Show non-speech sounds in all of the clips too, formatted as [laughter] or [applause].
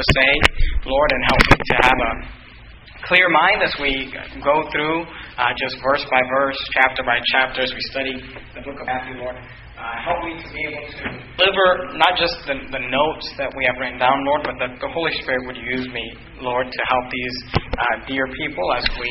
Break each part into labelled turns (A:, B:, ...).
A: to say, Lord, and help me to have a clear mind as we go through uh, just verse by verse, chapter by chapter, as we study the book of Matthew, Lord. Uh, help me to be able to deliver not just the, the notes that we have written down, Lord, but that the Holy Spirit would use me, Lord, to help these uh, dear people as we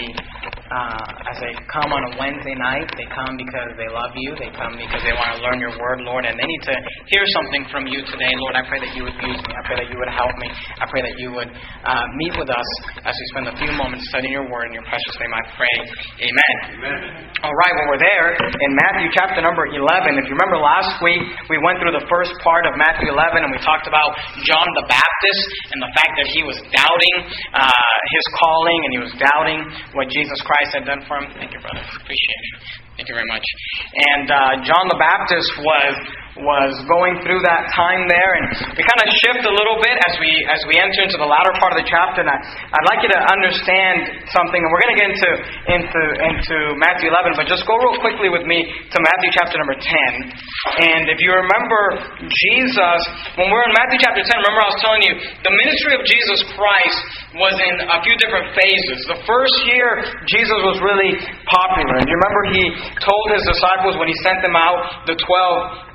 A: uh, as they come on a Wednesday night. They come because they love you. They come because they want to learn your word, Lord, and they need to hear something from you today, Lord. I pray that you would use me. I pray that you would help me. I pray that you would uh, meet with us as we spend a few moments studying your word in your precious name. I pray. Amen.
B: Amen.
A: All right, well, we're there in Matthew chapter number 11. If you remember last week, we went through the first part of Matthew 11 and we talked about John the Baptist and the fact that he was doubting uh, his calling and he was doubting what Jesus Christ had done for him. Thank you, brother. Appreciate it. Thank you very much. And uh, John the Baptist was was going through that time there, and we kind of shift a little bit as we as we enter into the latter part of the chapter. And I, I'd like you to understand something, and we're going to get into into into Matthew 11, but just go real quickly with me to Matthew chapter number 10. And if you remember Jesus, when we're in Matthew chapter 10, remember I was telling you the ministry of Jesus Christ was in a few different phases. The first year, Jesus was really popular. And you remember he told his disciples when he sent them out, the 12,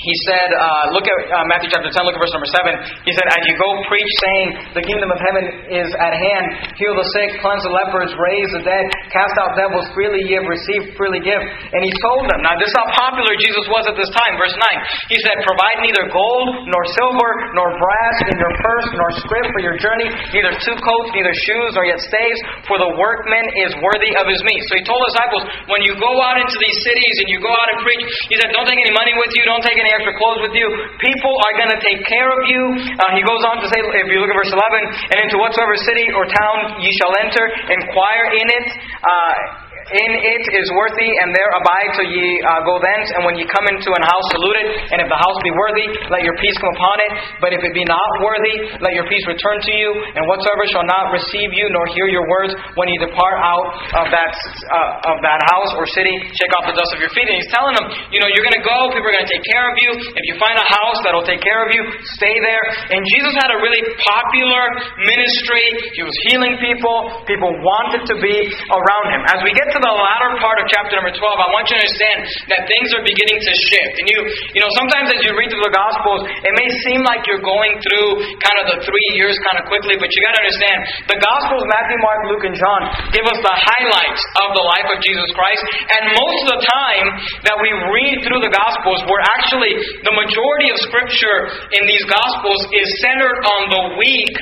A: he said, uh, look at uh, Matthew chapter 10, look at verse number 7. He said, As you go preach, saying, The kingdom of heaven is at hand, heal the sick, cleanse the lepers, raise the dead, cast out devils, freely ye have received, freely give. And he told them, Now, this is how popular Jesus was at this time. Verse 9. He said, Provide neither gold, nor silver, nor brass in your purse, nor scrip for your journey, neither two coats, neither shoes, nor yet staves, for the workman is worthy of his meat. So he told his disciples, When you go out into these cities and you go out and preach, he said, Don't take any money with you, don't take any extra clothes with you. People are going to take care of you. Uh, he goes on to say, if you look at verse 11, and into whatsoever city or town ye shall enter, inquire in it. Uh, in it is worthy, and there abide till ye uh, go thence. And when ye come into an house, salute it. And if the house be worthy, let your peace come upon it. But if it be not worthy, let your peace return to you. And whatsoever shall not receive you, nor hear your words, when ye depart out of that uh, of that house or city, shake off the dust of your feet. And he's telling them, you know, you're going to go. People are going to take care of you. If you find a house that'll take care of you, stay there. And Jesus had a really popular ministry. He was healing people. People wanted to be around him. As we get to the latter part of chapter number 12, I want you to understand that things are beginning to shift. And you, you know, sometimes as you read through the Gospels, it may seem like you're going through kind of the three years kind of quickly, but you got to understand the Gospels, Matthew, Mark, Luke, and John, give us the highlights of the life of Jesus Christ. And most of the time that we read through the Gospels, we're actually, the majority of Scripture in these Gospels is centered on the week,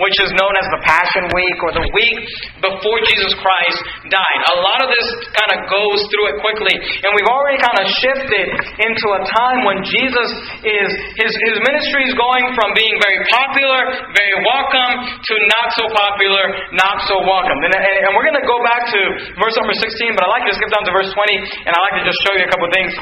A: which is known as the Passion Week or the week before Jesus Christ died. A lot of this kind of goes through it quickly. And we've already kind of shifted into a time when Jesus is, his, his ministry is going from being very popular, very welcome, to not so popular, not so welcome. And, and, and we're going to go back to verse number 16, but I'd like to skip down to verse 20, and I'd like to just show you a couple things.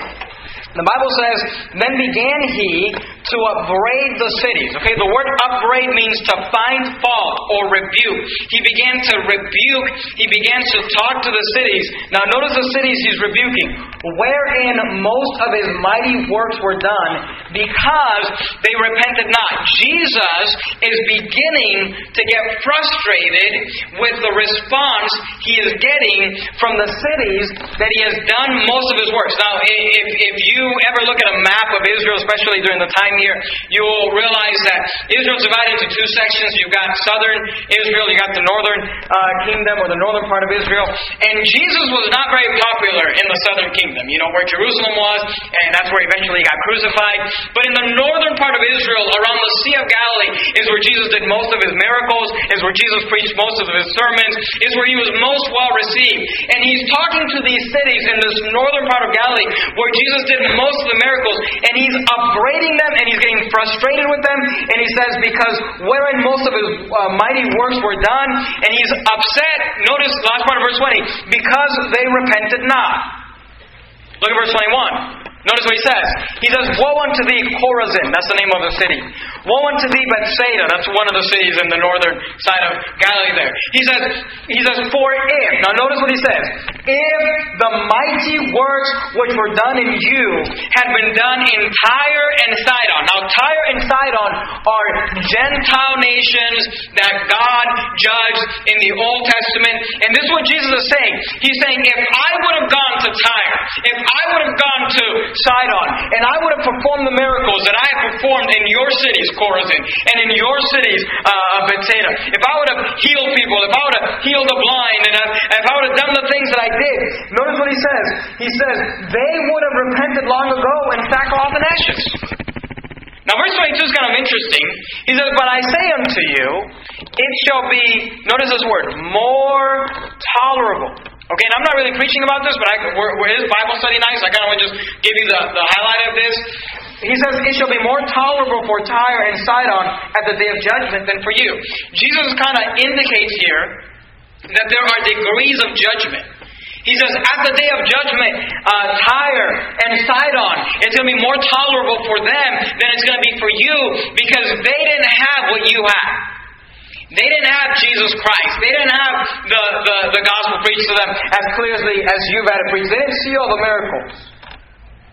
A: The Bible says, Then began he to upbraid the cities. Okay, the word upbraid means to find fault or rebuke. He began to rebuke, he began to talk to the cities. Now, notice the cities he's rebuking, wherein most of his mighty works were done because they repented not. Jesus is beginning to get frustrated with the response he is getting from the cities that he has done most of his works. Now, if, if you you ever look at a map of Israel, especially during the time here, you will realize that Israel is divided into two sections. You've got southern Israel, you've got the northern uh, kingdom or the northern part of Israel. And Jesus was not very popular in the southern kingdom, you know, where Jerusalem was, and that's where eventually he got crucified. But in the northern part of Israel, around the Sea of Galilee, is where Jesus did most of his miracles, is where Jesus preached most of his sermons, is where he was most well received. And he's talking to these cities in this northern part of Galilee where Jesus did most of the miracles, and he's upbraiding them and he's getting frustrated with them. And he says, Because wherein most of his uh, mighty works were done, and he's upset. Notice last part of verse 20 because they repented not. Look at verse 21. Notice what he says. He says, Woe unto thee, Chorazin. That's the name of the city. Woe unto thee, Bethsaida. That's one of the cities in the northern side of Galilee there. He says, he says, For if, now notice what he says, if the mighty works which were done in you had been done in Tyre and Sidon. Now, Tyre and Sidon are Gentile nations that God judged in the Old Testament. And this is what Jesus is saying. He's saying, if I would have gone to Tyre, if I would have gone to Sidon, and I would have performed the miracles that I have performed in your cities, Chorazin, and in your cities, uh, Bethsaida, if I would have healed people, if I would have healed the blind, and if I would have done the things that I notice what he says. He says, they would have repented long ago in sackcloth and ashes. Now, verse 22 is kind of interesting. He says, But I say unto you, it shall be, notice this word, more tolerable Okay, and I'm not really preaching about this, but I, we're, we're Bible study night, so I kind of want to just give you the, the highlight of this. He says, It shall be more tolerable for Tyre and Sidon at the day of judgment than for you. Jesus kind of indicates here that there are degrees of judgment. He says, at the day of judgment, uh, Tyre and Sidon, it's going to be more tolerable for them than it's going to be for you because they didn't have what you have. They didn't have Jesus Christ. They didn't have the, the, the gospel preached to them as clearly as you've had it preached. They didn't see all the miracles.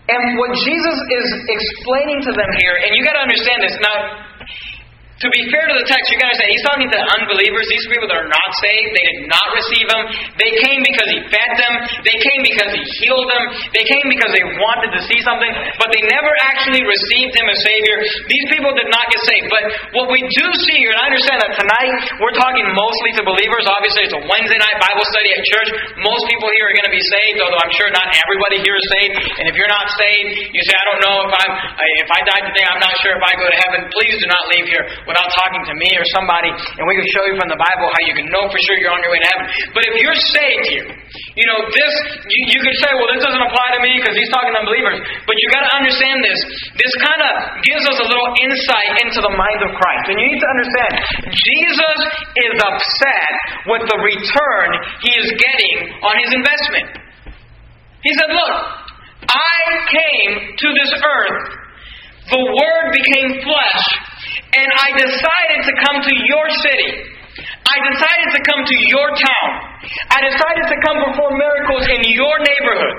A: And what Jesus is explaining to them here, and you got to understand this. Now, to be fair to the text, you got to say he's talking to unbelievers. These people that are not saved, they did not receive him. They came because he fed them. They came because he healed them. They came because they wanted to see something, but they never actually received him as Savior. These people did not get saved. But what we do see here, and I understand that tonight we're talking mostly to believers. Obviously, it's a Wednesday night Bible study at church. Most people here are going to be saved, although I'm sure not everybody here is saved. And if you're not saved, you say, I don't know if I'm if I die today, I'm not sure if I go to heaven. Please do not leave here without talking to me or somebody, and we can show you from the Bible how you can know for sure you're on your way to heaven. But if you're saved here, you know, this, you, you could say, well, this doesn't apply to me because he's talking to unbelievers. But you got to understand this. This kind of gives us a little insight into the mind of Christ. And you need to understand, Jesus is upset with the return he is getting on his investment. He said, look, I came to this earth. The Word became flesh and I decided to come to your city. I decided to come to your town. I decided to come perform miracles in your neighborhood.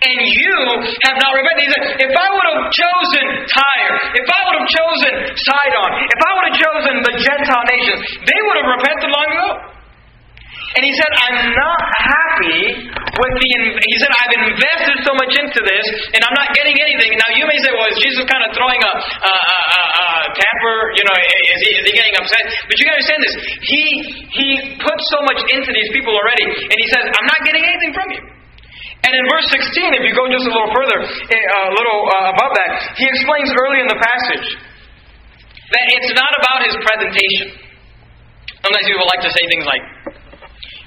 A: And you have not repented. He said, if I would have chosen Tyre, if I would have chosen Sidon, if I would have chosen the Gentile nations, they would have repented long ago. And he said, I'm not happy with the. He said, I've invested so much into this, and I'm not getting anything. Now you may say, well, is Jesus kind of throwing a, a, a, a You know, is he, is he getting upset? But you got to understand this. He he put so much into these people already, and he says, I'm not getting anything from you. And in verse 16, if you go just a little further, eh, a little uh, above that, he explains early in the passage that it's not about his presentation. Sometimes people like to say things like,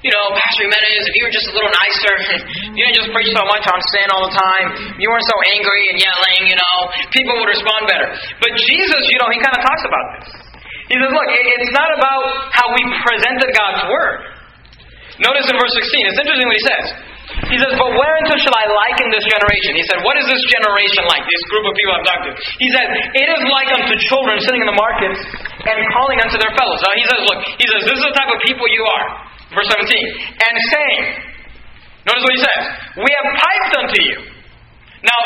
A: you know, Pastor Jimenez, if you were just a little nicer, [laughs] you didn't just preach so much on sin all the time, you weren't so angry and yelling, you know, people would respond better. But Jesus, you know, he kind of talks about this. He says, look, it's not about how we presented God's Word. Notice in verse 16, it's interesting what he says. He says, But whereunto shall I liken this generation? He said, What is this generation like? This group of people I've talked to. He said, It is like unto children sitting in the markets and calling unto their fellows. Now he says, Look, he says, This is the type of people you are. Verse 17. And saying, notice what he says, We have piped unto you. Now,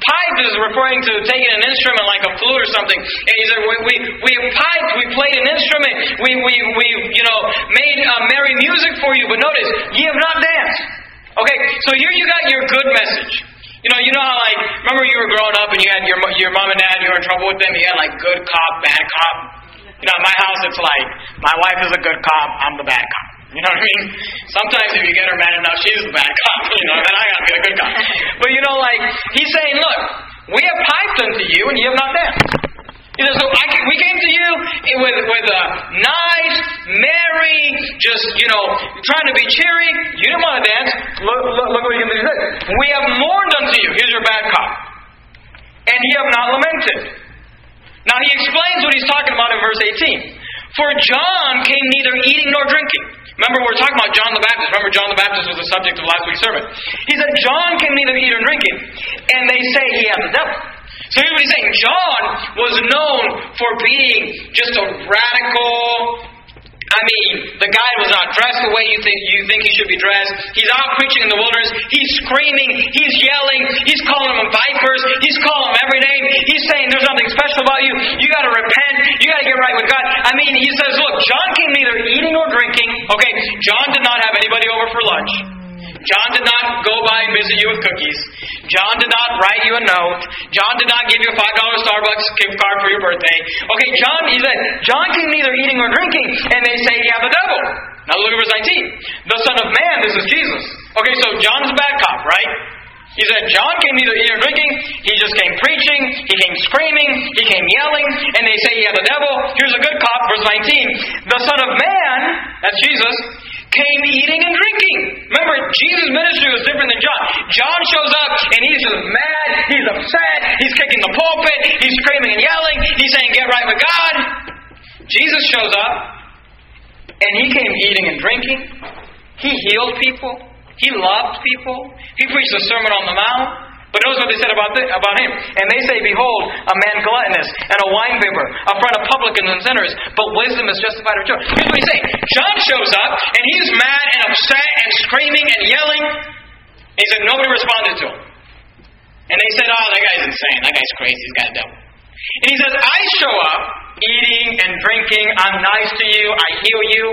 A: piped is referring to taking an instrument like a flute or something. And he said, we, we, we have piped, we played an instrument, we, we, we you know, made uh, merry music for you. But notice, ye have not danced. Okay, so here you got your good message. You know, you know how like remember you were growing up and you had your your mom and dad, you were in trouble with them. You had like good cop, bad cop. You know, at my house it's like my wife is a good cop, I'm the bad cop. You know what I mean? Sometimes if you get her mad enough, she's the bad cop, [laughs] you know, then I gotta be a good cop. But you know, like, he's saying, look, we have piped unto you and you have not danced. You know, so I, we came to you with, with a nice, merry, just, you know, trying to be cheery. You didn't want to dance. Look, look, look what he said. We have mourned unto you. Here's your bad cop. And ye have not lamented. Now he explains what he's talking about in verse 18. For John came neither eating nor drinking Remember, we were talking about John the Baptist. Remember, John the Baptist was the subject of last week's sermon. He said, John came neither eat or drinking, and they say he had the devil. So here's what he's saying. John was known for being just a radical, I mean, the guy was not dressed the way you think you think he should be dressed. He's out preaching in the wilderness. He's screaming. He's yelling. He's calling them vipers. He's calling them every name. He's saying there's nothing special about you. You got to repent. You got to get right with God. I mean, he says, look, John came neither eating nor drinking. Okay, John did not have anybody over for lunch. John did not go by and visit you with cookies. John did not write you a note. John did not give you a $5 Starbucks gift card for your birthday. Okay, John, he said, John came neither eating nor drinking, and they say he have the devil. Now look at verse 19. The Son of Man, this is Jesus. Okay, so John's a bad cop, right? He said, John came neither eating nor drinking, he just came preaching, he came screaming, he came yelling, and they say he had the devil. Here's a good cop, verse 19. The Son of Man, that's Jesus, came eating and drinking. Remember, Jesus' ministry was different than John. John shows up and he's just mad, he's upset, he's kicking the pulpit, he's screaming and yelling, he's saying, Get right with God. Jesus shows up and he came eating and drinking. He healed people, he loved people, he preached the Sermon on the Mount. But notice what they said about, the, about him. And they say, Behold, a man gluttonous and a winebibber, a friend of publicans and sinners, but wisdom is justified of John. Here's what he's saying. John shows up, and he's mad and upset and screaming and yelling. he said, Nobody responded to him. And they said, Oh, that guy's insane. That guy's crazy. He's got a devil. And he says, I show up, eating and drinking. I'm nice to you. I heal you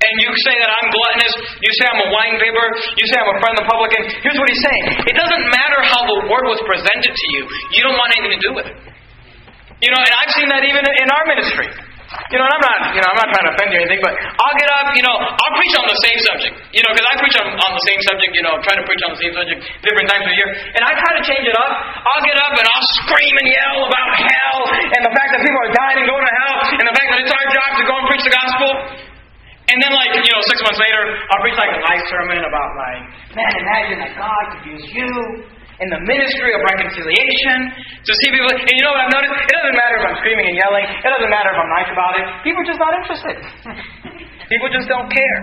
A: and you say that I'm gluttonous, you say I'm a wine bibber, you say I'm a friend of the publican, here's what he's saying. It doesn't matter how the word was presented to you, you don't want anything to do with it. You know, and I've seen that even in our ministry. You know, and I'm not, you know, I'm not trying to offend you or anything, but I'll get up, you know, I'll preach on the same subject. You know, because I preach on, on the same subject, you know, try to preach on the same subject different times of the year. And I try to change it up. I'll get up and I'll scream and yell about hell and the fact that people are dying and going to hell and the fact that it's our job to go and preach the gospel. And then, like, you know, six months later, I'll preach like a nice sermon about, like, man, imagine that God could use you in the ministry of reconciliation to see people. And you know what I've noticed? It doesn't matter if I'm screaming and yelling, it doesn't matter if I'm nice about it. People are just not interested. [laughs] people just don't care.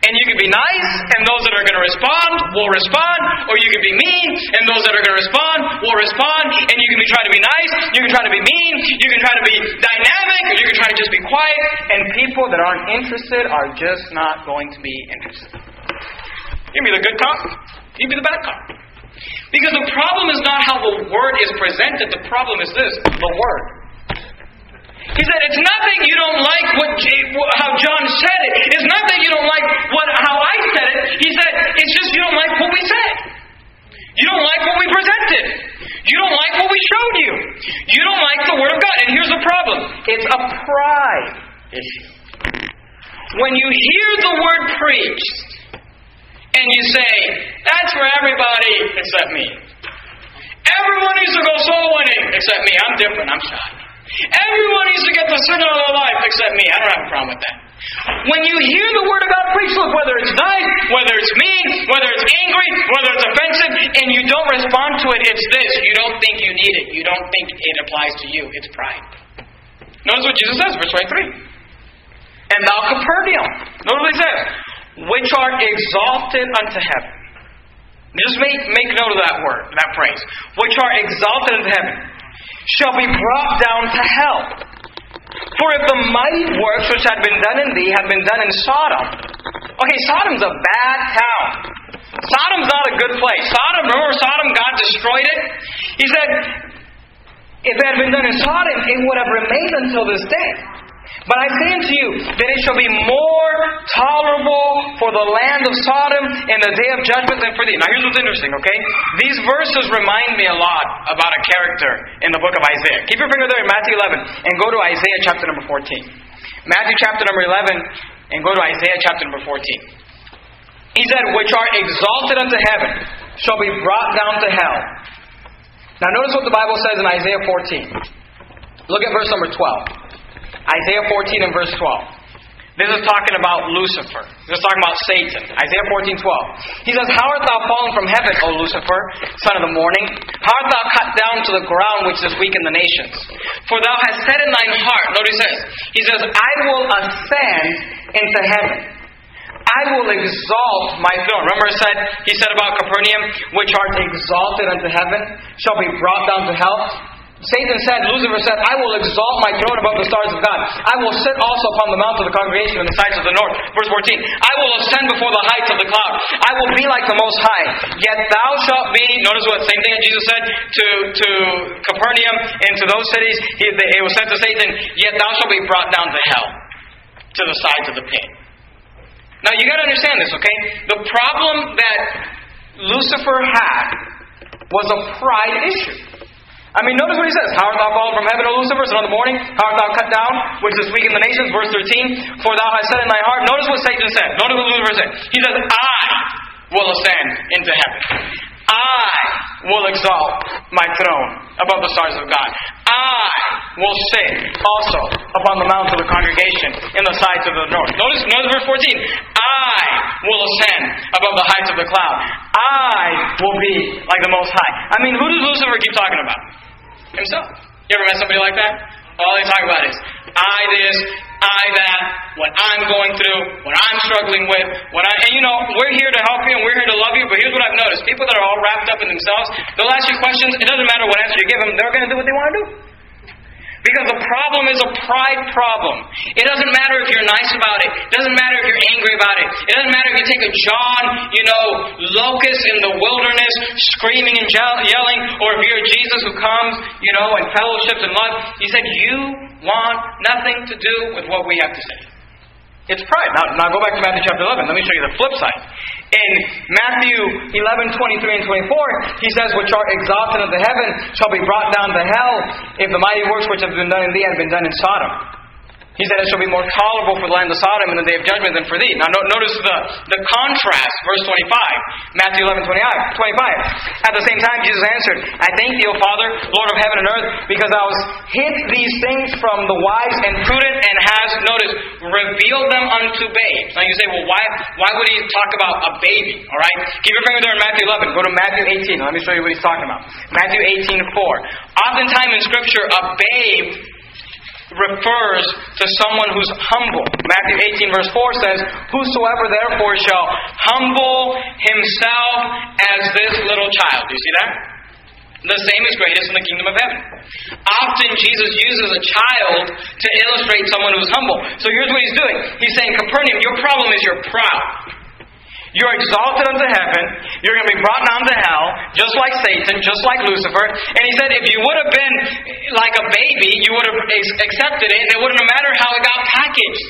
A: And you can be nice, and those that are going to respond will respond, or you can be mean, and those that are going to respond will respond, and you can be trying to be nice, you can try to be mean, you can try to be dynamic, or you can try to just be quiet, and people that aren't interested are just not going to be interested. You can be the good cop, you can be the bad cop. Because the problem is not how the word is presented, the problem is this the word. He said, it's not that you don't like what, how John said it. It's not that you don't like what, how I said it. He said, it's just you don't like what we said. You don't like what we presented. You don't like what we showed you. You don't like the Word of God. And here's the problem it's a pride issue. When you hear the Word preached, and you say, that's for everybody except me. Everyone needs to go soul winning except me. I'm different. I'm shy. Everyone needs to get the sin out of their life except me. I don't have a problem with that. When you hear the word of God preached, look, whether it's nice, whether it's mean, whether it's angry, whether it's offensive, and you don't respond to it, it's this. You don't think you need it. You don't think it applies to you. It's pride. Notice what Jesus says, verse 23. And thou Capernaum. Notice what he says. Which are exalted unto heaven. Just make, make note of that word, that phrase. Which are exalted unto heaven shall be brought down to hell. For if the mighty works which had been done in thee had been done in Sodom. Okay, Sodom's a bad town. Sodom's not a good place. Sodom, remember Sodom, God destroyed it? He said, if it had been done in Sodom, it would have remained until this day. But I say unto you that it shall be more tolerable for the land of Sodom in the day of judgment than for thee. Now here's what's interesting, okay? These verses remind me a lot about a character in the book of Isaiah. Keep your finger there in Matthew 11 and go to Isaiah chapter number 14. Matthew chapter number 11 and go to Isaiah chapter number 14. He said, Which are exalted unto heaven shall be brought down to hell. Now notice what the Bible says in Isaiah 14. Look at verse number 12. Isaiah 14 and verse 12. This is talking about Lucifer. This is talking about Satan. Isaiah 14, 12. He says, How art thou fallen from heaven, O Lucifer, son of the morning? How art thou cut down to the ground which is weak in the nations? For thou hast said in thine heart, notice says, He says, I will ascend into heaven. I will exalt my throne. Remember I said he said about Capernaum, which art exalted unto heaven, shall be brought down to hell. Satan said, Lucifer said, I will exalt my throne above the stars of God. I will sit also upon the mount of the congregation in the sides of the north. Verse 14, I will ascend before the heights of the cloud. I will be like the Most High. Yet thou shalt be, notice what, same thing that Jesus said to, to Capernaum and to those cities. He, it was said to Satan, Yet thou shalt be brought down to hell, to the sides of the pit. Now you got to understand this, okay? The problem that Lucifer had was a pride issue. I mean, notice what he says. How art thou fallen from heaven, O Lucifer? So in the morning, how art thou cut down, which is weak in the nations? Verse 13. For thou hast said in thy heart. Notice what Satan said. Notice what Lucifer said. He says, I will ascend into heaven. I will exalt my throne above the stars of God. I will sit also upon the mount of the congregation in the sides of the north. Notice, notice verse 14. I will ascend above the heights of the cloud. I will be like the Most High. I mean, who does Lucifer keep talking about? Himself. You ever met somebody like that? All they talk about is, I this, I that, what I'm going through, what I'm struggling with, what I, and you know, we're here to help you and we're here to love you, but here's what I've noticed. People that are all wrapped up in themselves, they'll ask you questions, it doesn't matter what answer you give them, they're going to do what they want to do. Because the problem is a pride problem. It doesn't matter if you're nice about it. It doesn't matter if you're angry about it. It doesn't matter if you take a John, you know, locust in the wilderness, screaming and yelling, or if you're Jesus who comes, you know, and fellowships and love. He said, You want nothing to do with what we have to say. It's pride. Now, now go back to Matthew chapter 11. Let me show you the flip side. In Matthew 11, 23 and 24, he says, Which are exalted of the heaven shall be brought down to hell if the mighty works which have been done in thee had been done in Sodom. He said, It shall be more tolerable for the land of Sodom in the day of judgment than for thee. Now, notice the, the contrast, verse 25, Matthew 11, 25. At the same time, Jesus answered, I thank thee, O Father, Lord of heaven and earth, because thou hast hid these things from the wise and prudent, and hast, notice, revealed them unto babes. Now, you say, Well, why, why would he talk about a baby? All right? Keep your finger there in Matthew 11. Go to Matthew 18. Let me show you what he's talking about. Matthew 18, 4. Oftentimes in Scripture, a babe refers to someone who's humble. Matthew 18, verse 4 says, Whosoever therefore shall humble himself as this little child. Do you see that? The same is greatest in the kingdom of heaven. Often Jesus uses a child to illustrate someone who's humble. So here's what he's doing. He's saying, Capernaum, your problem is you're proud. You're exalted unto heaven. You're going to be brought down to hell, just like Satan, just like Lucifer. And he said, if you would have been like a baby, you would have accepted it, and it wouldn't have mattered how it got packaged.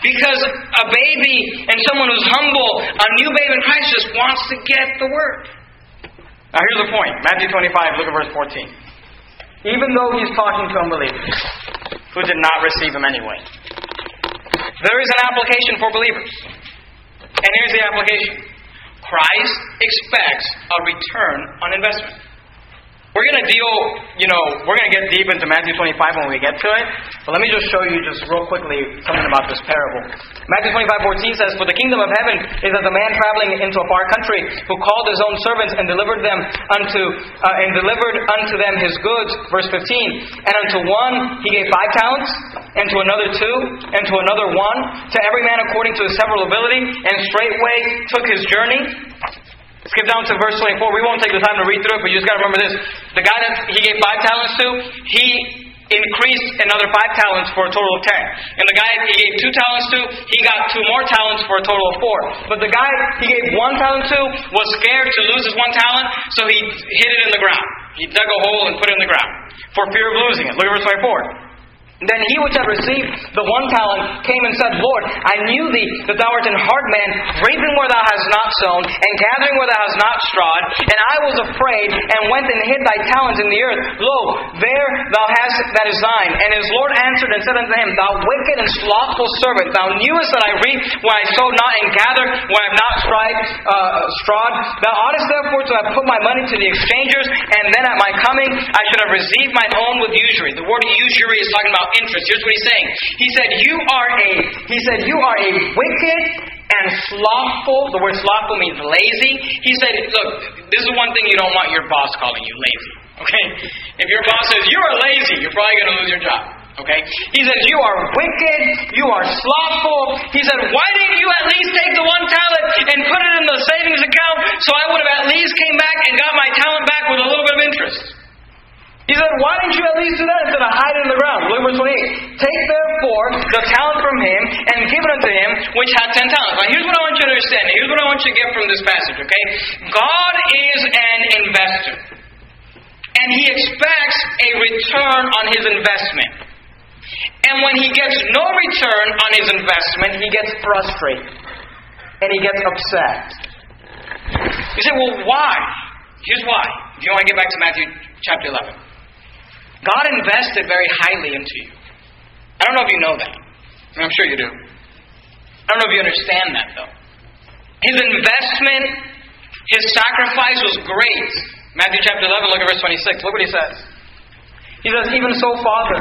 A: Because a baby and someone who's humble, a new babe in Christ, just wants to get the word. Now, here's the point Matthew 25, look at verse 14. Even though he's talking to unbelievers who did not receive him anyway, there is an application for believers. And here's the application Christ expects a return on investment. We're going to deal, you know, we're going to get deep into Matthew 25 when we get to it. But let me just show you just real quickly something about this parable. Matthew 25, 14 says, For the kingdom of heaven is as a man traveling into a far country who called his own servants and delivered them unto, uh, and delivered unto them his goods. Verse 15. And unto one he gave five talents, and to another two, and to another one, to every man according to his several ability, and straightway took his journey. Skip down to verse 24. We won't take the time to read through it, but you just got to remember this. The guy that he gave five talents to, he increased another five talents for a total of ten. And the guy he gave two talents to, he got two more talents for a total of four. But the guy he gave one talent to was scared to lose his one talent, so he hid it in the ground. He dug a hole and put it in the ground for fear of losing it. Look at verse 24. Then he which had received the one talent came and said, Lord, I knew thee that thou art an hard man, reaping where thou hast not sown, and gathering where thou hast not strawed. And I was afraid, and went and hid thy talent in the earth. Lo, there thou hast that is thine. And his Lord answered and said unto him, Thou wicked and slothful servant, thou knewest that I reap where I sowed not, and gather where I have not stride, uh, strawed. Thou oughtest therefore to have put my money to the exchangers, and then at my coming I should have received mine own with usury. The word usury is talking about about interest. Here's what he's saying. He said, You are a he said, You are a wicked and slothful. The word slothful means lazy. He said, Look, this is one thing you don't want your boss calling you lazy. Okay? If your boss says you are lazy, you're probably gonna lose your job. Okay? He says, You are wicked. You are slothful. He said, Why didn't you at least take the one talent and put it in the savings account so I would have at least came back and got my talent back with a little bit of interest? He said, Why didn't you at least do that instead of hide in the ground? Look at verse 28. Take therefore the talent from him and give it unto him which had ten talents. Now here's what I want you to understand. Here's what I want you to get from this passage, okay? God is an investor. And he expects a return on his investment. And when he gets no return on his investment, he gets frustrated. And he gets upset. You say, well, why? Here's why. If you want to get back to Matthew chapter 11. God invested very highly into you. I don't know if you know that. I'm sure you do. I don't know if you understand that, though. His investment, his sacrifice was great. Matthew chapter 11, look at verse 26. Look what he says. He says, Even so, Father,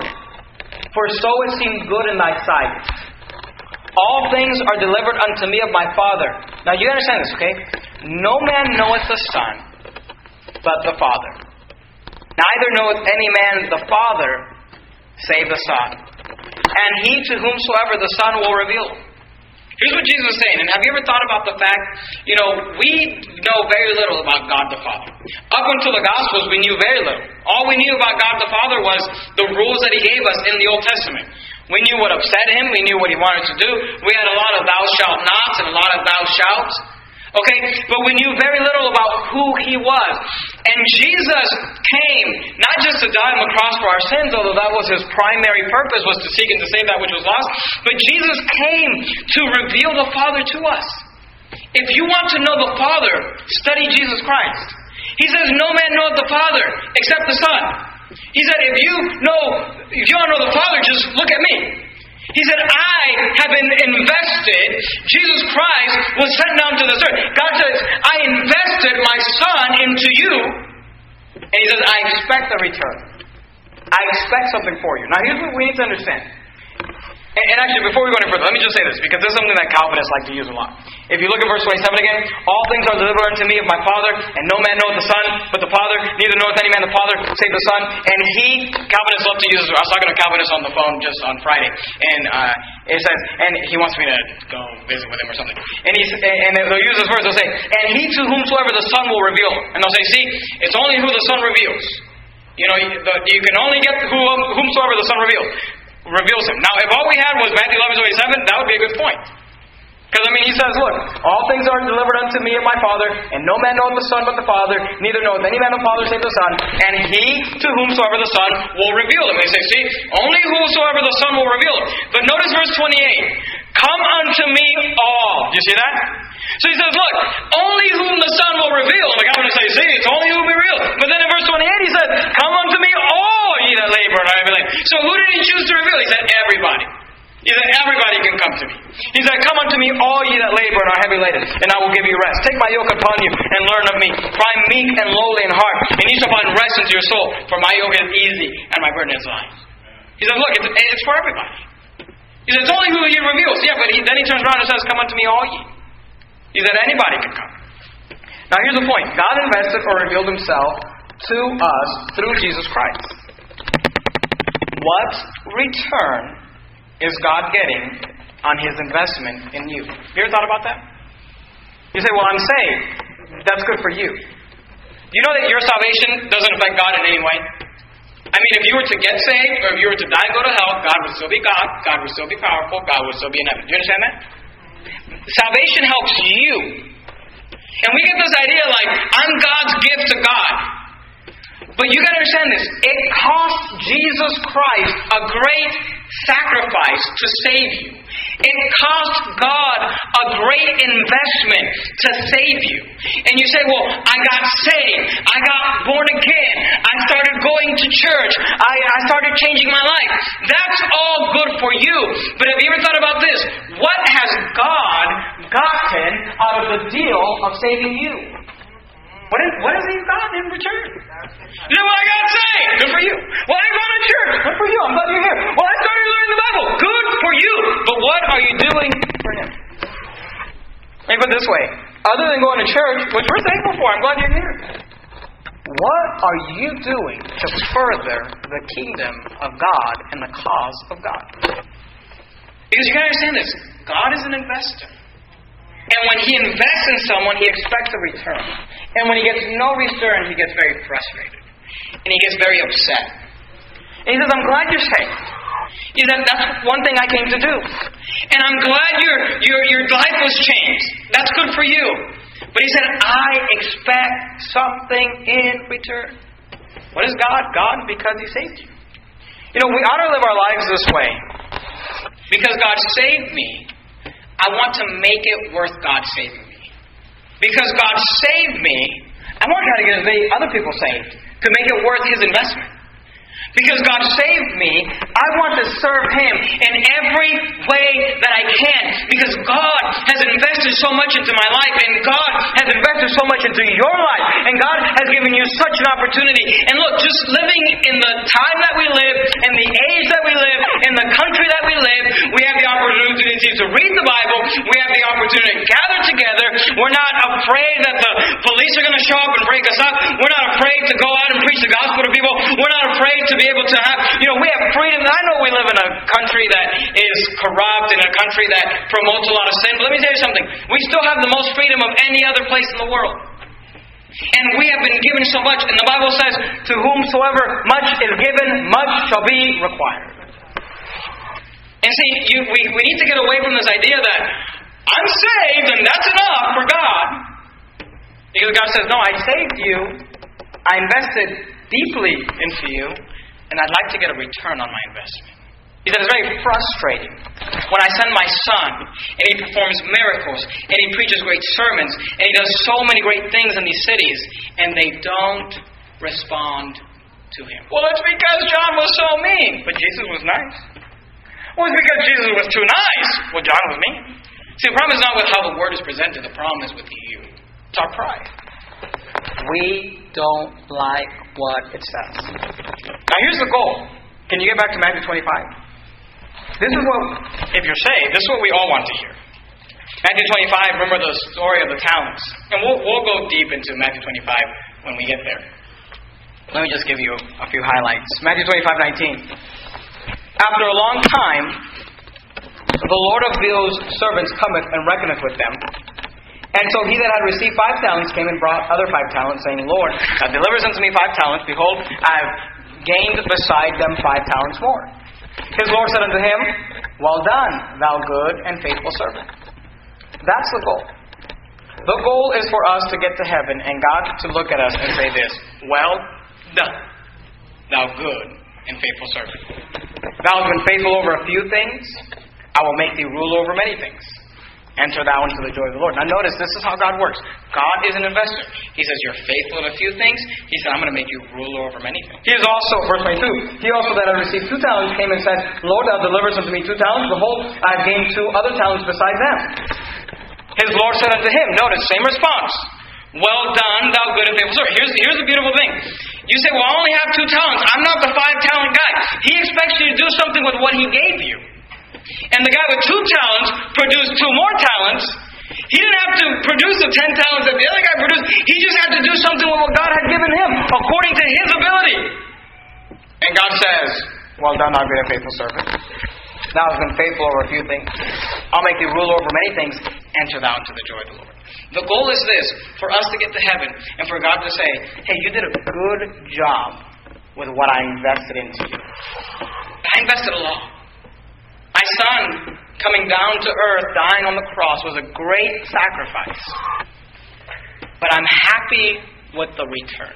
A: for so it seemed good in thy sight. All things are delivered unto me of my Father. Now you understand this, okay? No man knoweth the Son, but the Father. Neither knoweth any man the Father, save the Son. And he to whomsoever the Son will reveal. Here's what Jesus is saying. And have you ever thought about the fact, you know, we know very little about God the Father. Up until the Gospels, we knew very little. All we knew about God the Father was the rules that He gave us in the Old Testament. We knew what upset Him. We knew what He wanted to do. We had a lot of thou shalt nots and a lot of thou shalt. Okay? But we knew very little about who He was. And Jesus came not just to die on the cross for our sins, although that was His primary purpose, was to seek and to save that which was lost, but Jesus came to reveal the Father to us. If you want to know the Father, study Jesus Christ. He says, No man knoweth the Father except the Son. He said, If you know, if you to know the Father, just look at me. He said, I have been invested. Jesus Christ was sent down to this earth. God says, I invested my Son into you. And He says, I expect a return. I expect something for you. Now, here's what we need to understand. And, and actually, before we go any further, let me just say this, because this is something that Calvinists like to use a lot. If you look at verse 27 again, all things are delivered unto me of my Father, and no man knoweth the Son but the Father, neither knoweth any man the Father save the Son. And he, Calvinists love to use this. I was talking to Calvinists on the phone just on Friday, and uh, it says, and he wants me to go visit with him or something. And, he's, and they'll use this verse, they'll say, and he to whomsoever the Son will reveal. And they'll say, see, it's only who the Son reveals. You know, you can only get who, whomsoever the Son reveals reveals him. Now, if all we had was Matthew 11, 27, that would be a good point. Because, I mean, he says, Look, all things are delivered unto me of my Father, and no man knoweth the Son but the Father, neither knoweth any man the Father save the Son, and he to whomsoever the Son will reveal him. They say, See, only whosoever the Son will reveal him. But notice verse 28 Come unto me all. Do you see that? So he says, Look, only whom the Son will reveal. And the guy would say, See, it's only whom he reveals. But then in verse 28 he says, Come unto me all ye that labor and are heavy laden. So who did he choose to reveal? He said, Everybody. He said, Everybody can come to me. He said, Come unto me, all ye that labor and are heavy laden, and I will give you rest. Take my yoke upon you and learn of me. For I am meek and lowly in heart, and ye shall find rest unto your soul. For my yoke is easy and my burden is light. He said, Look, it's, it's for everybody. He says, It's only who he reveals. Yeah, but he, then he turns around and says, Come unto me, all ye. He said, Anybody can come. Now here's the point God invested or revealed himself to us through Jesus Christ. What return is God getting on his investment in you? Have You ever thought about that? You say, Well, I'm saved. That's good for you. You know that your salvation doesn't affect God in any way? I mean, if you were to get saved, or if you were to die and go to hell, God would still be God, God would still be powerful, God would still be in heaven. Do you understand that? Salvation helps you. And we get this idea like, I'm God's gift to God. But you gotta understand this. It cost Jesus Christ a great sacrifice to save you. It cost God a great investment to save you. And you say, Well, I got saved. I got born again. I started going to church. I, I started changing my life. That's all good for you. But have you ever thought about this? What has God gotten out of the deal of saving you? What, is, what has He gotten in return? You know, well, I got saved. Good for you. Well, I go to church. Good for you. I'm glad you're here. Well, I started learning the Bible. Good for you. But what are you doing for Him? Me put it this way. Other than going to church, which we're thankful for, I'm glad you're here. What are you doing to further the kingdom of God and the cause of God? Because you gotta understand this. God is an investor. And when he invests in someone, he expects a return. And when he gets no return, he gets very frustrated. And he gets very upset. And he says, I'm glad you're saved. He said, That's one thing I came to do. And I'm glad your, your, your life was changed. That's good for you. But he said, I expect something in return. What is God? God because he saved you. You know, we ought to live our lives this way. Because God saved me, I want to make it worth God saving me. Because God saved me, I want to try to get as many other people saved to make it worth His investment. Because God saved me, I want to serve Him in every way that I can. Because God has invested so much into my life, and God has invested so much into your life, and God has given you such an opportunity. And look, just living in the time that we live, in the age that we live, in the country that we live, we have the opportunity to read the Bible, we have the opportunity to gather together. We're not afraid that the police are going to show up and break us up. We're not afraid to go out and preach the gospel to people. We're not afraid to be be able to have, you know, we have freedom. I know we live in a country that is corrupt, in a country that promotes a lot of sin, but let me tell you something. We still have the most freedom of any other place in the world. And we have been given so much, and the Bible says, To whomsoever much is given, much shall be required. And see, you, we, we need to get away from this idea that I'm saved and that's enough for God. Because God says, No, I saved you, I invested deeply into you, and I'd like to get a return on my investment. He said it's very frustrating when I send my son and he performs miracles and he preaches great sermons and he does so many great things in these cities and they don't respond to him. Well, it's because John was so mean, but Jesus was nice. Well, it's because Jesus was too nice. Well, John was mean. See, the problem is not with how the word is presented, the problem is with you. It's our pride. We don't like what it says. Now, here's the goal. Can you get back to Matthew 25? This is what, if you're saved, this is what we all want to hear. Matthew 25, remember the story of the talents. And we'll, we'll go deep into Matthew 25 when we get there. Let me just give you a few highlights. Matthew 25, 19. After a long time, the Lord of those servants cometh and reckoneth with them. And so he that had received five talents came and brought other five talents, saying, Lord, thou delivers unto me five talents. Behold, I have gained beside them five talents more. His Lord said unto him, Well done, thou good and faithful servant. That's the goal. The goal is for us to get to heaven and God to look at us and say this Well done, thou good and faithful servant. Thou hast been faithful over a few things, I will make thee rule over many things. Enter thou into the joy of the Lord. Now notice, this is how God works. God is an investor. He says, You're faithful in a few things. He said, I'm going to make you ruler over many things. He is also, verse 22, He also that had received two talents came and said, Lord, thou deliverest unto me two talents. Behold, I have gained two other talents besides them. His Lord said unto him, notice, same response. Well done, thou good and faithful servant. Here's, here's the beautiful thing. You say, Well, I only have two talents. I'm not the five talent guy. He expects you to do something with what he gave you. And the guy with two talents produced two more talents. He didn't have to produce the ten talents that the other guy produced. He just had to do something with what God had given him according to his ability. And God says, Well done, thou good and faithful servant. Thou hast been faithful over a few things. I'll make thee ruler over many things. Enter thou into the joy of the Lord. The goal is this for us to get to heaven and for God to say, Hey, you did a good job with what I invested into you. I invested a lot. My son coming down to earth, dying on the cross, was a great sacrifice. But I'm happy with the return.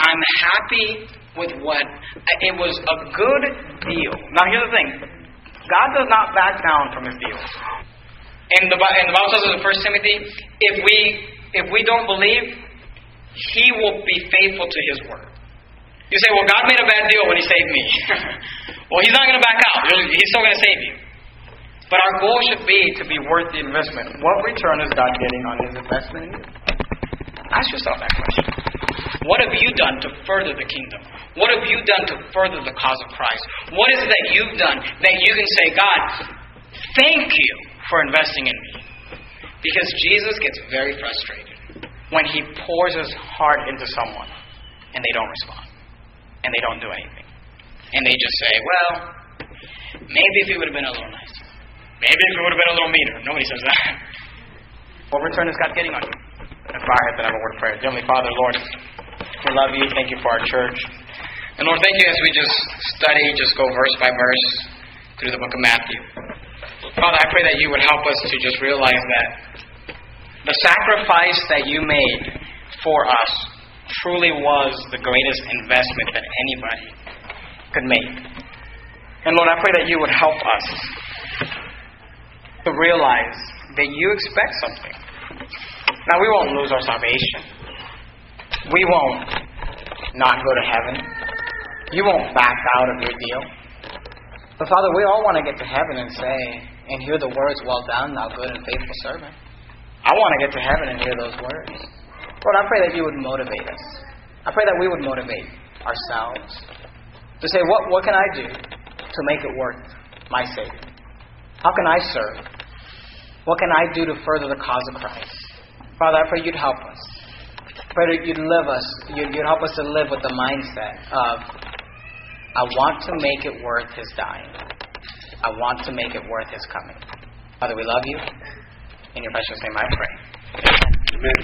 A: I'm happy with what it was a good deal. Now here's the thing. God does not back down from his deals. And the, and the Bible says in 1 Timothy, if we if we don't believe, he will be faithful to his word. You say, well, God made a bad deal when He saved me. [laughs] well, He's not going to back out. He's still going to save you. But our goal should be to be worth the investment. What return is God getting on His investment in you? Ask yourself that question. What have you done to further the kingdom? What have you done to further the cause of Christ? What is it that you've done that you can say, God, thank you for investing in me? Because Jesus gets very frustrated when he pours his heart into someone and they don't respond and they don't do anything. And they just say, well, maybe if he would have been a little nicer. Maybe if he would have been a little meaner. Nobody says that. [laughs] What return is God getting on you? That's our head that have a word of prayer. Heavenly Father, Lord, we love you. Thank you for our church. And Lord, thank you as we just study, just go verse by verse through the book of Matthew. Father, I pray that you would help us to just realize that the sacrifice that you made for us truly was the greatest investment that anybody could make. And Lord, I pray that you would help us to realize that you expect something. Now, we won't lose our salvation. We won't not go to heaven. You won't back out of your deal. But Father, we all want to get to heaven and say, and hear the words, Well done, thou good and faithful servant. I want to get to heaven and hear those words. Lord, I pray that you would motivate us. I pray that we would motivate ourselves to say, What, what can I do to make it worth my Savior? How can I serve? What can I do to further the cause of Christ? Father, I pray you'd help us. I pray that you'd live us, you'd, you'd help us to live with the mindset of I want to make it worth his dying. I want to make it worth his coming. Father, we love you. In your precious name I pray. Amen.